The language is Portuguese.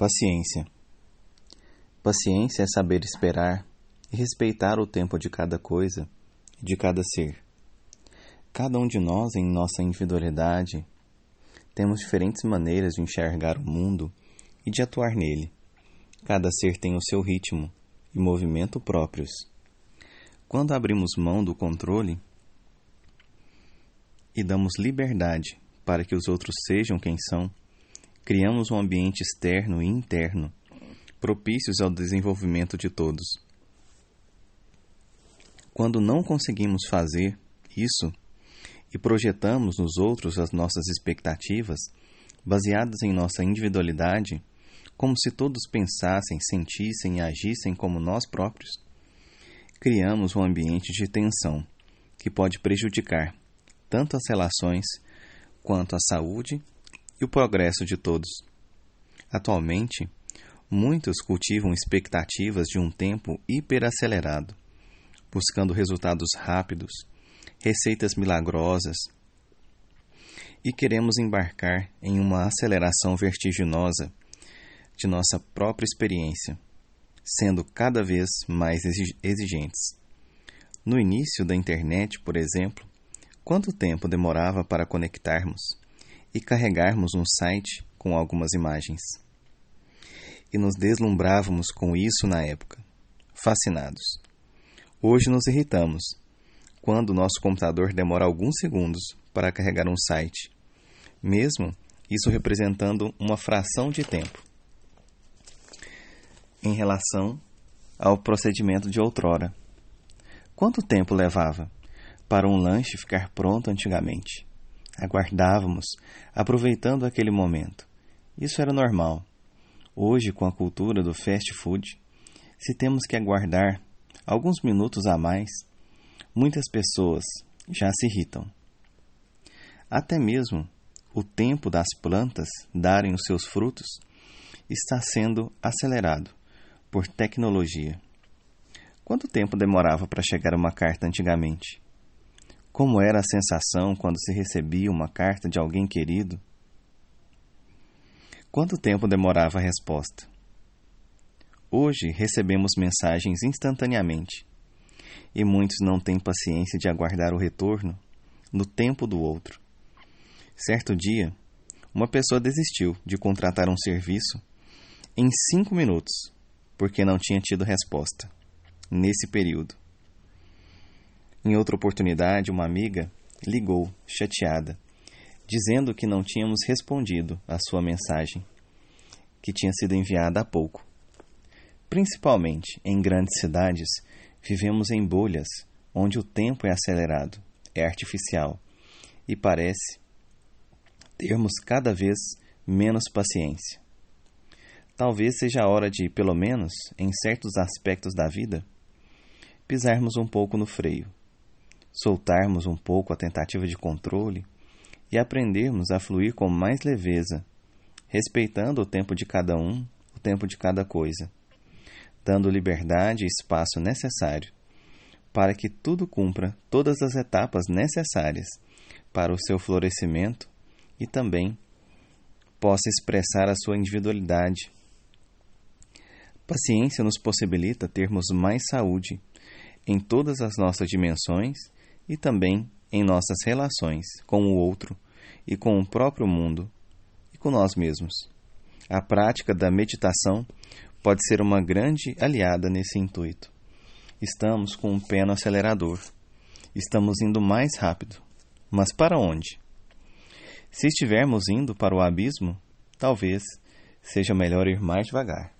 Paciência. Paciência é saber esperar e respeitar o tempo de cada coisa e de cada ser. Cada um de nós, em nossa individualidade, temos diferentes maneiras de enxergar o mundo e de atuar nele. Cada ser tem o seu ritmo e movimento próprios. Quando abrimos mão do controle e damos liberdade para que os outros sejam quem são, criamos um ambiente externo e interno propícios ao desenvolvimento de todos. Quando não conseguimos fazer isso e projetamos nos outros as nossas expectativas, baseadas em nossa individualidade, como se todos pensassem, sentissem e agissem como nós próprios, criamos um ambiente de tensão que pode prejudicar tanto as relações quanto a saúde e o progresso de todos. Atualmente, muitos cultivam expectativas de um tempo hiperacelerado, buscando resultados rápidos, receitas milagrosas, e queremos embarcar em uma aceleração vertiginosa de nossa própria experiência, sendo cada vez mais exigentes. No início da internet, por exemplo, quanto tempo demorava para conectarmos? E carregarmos um site com algumas imagens. E nos deslumbrávamos com isso na época, fascinados. Hoje nos irritamos quando nosso computador demora alguns segundos para carregar um site, mesmo isso representando uma fração de tempo em relação ao procedimento de outrora. Quanto tempo levava para um lanche ficar pronto antigamente? Aguardávamos, aproveitando aquele momento. Isso era normal. Hoje, com a cultura do fast food, se temos que aguardar alguns minutos a mais, muitas pessoas já se irritam. Até mesmo o tempo das plantas darem os seus frutos está sendo acelerado por tecnologia. Quanto tempo demorava para chegar uma carta antigamente? Como era a sensação quando se recebia uma carta de alguém querido? Quanto tempo demorava a resposta? Hoje recebemos mensagens instantaneamente e muitos não têm paciência de aguardar o retorno no tempo do outro. Certo dia, uma pessoa desistiu de contratar um serviço em cinco minutos porque não tinha tido resposta nesse período. Em outra oportunidade, uma amiga ligou, chateada, dizendo que não tínhamos respondido à sua mensagem, que tinha sido enviada há pouco. Principalmente em grandes cidades, vivemos em bolhas onde o tempo é acelerado, é artificial e parece termos cada vez menos paciência. Talvez seja a hora de, pelo menos em certos aspectos da vida, pisarmos um pouco no freio soltarmos um pouco a tentativa de controle e aprendermos a fluir com mais leveza, respeitando o tempo de cada um, o tempo de cada coisa, dando liberdade e espaço necessário para que tudo cumpra todas as etapas necessárias para o seu florescimento e também possa expressar a sua individualidade. Paciência nos possibilita termos mais saúde em todas as nossas dimensões e também em nossas relações com o outro e com o próprio mundo e com nós mesmos. A prática da meditação pode ser uma grande aliada nesse intuito. Estamos com o pé no acelerador. Estamos indo mais rápido. Mas para onde? Se estivermos indo para o abismo, talvez seja melhor ir mais devagar.